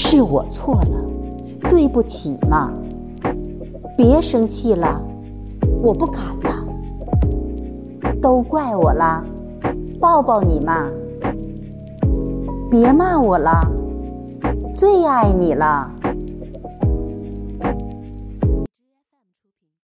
是我错了，对不起嘛。别生气了，我不敢了。都怪我啦，抱抱你嘛。别骂我了，最爱你了。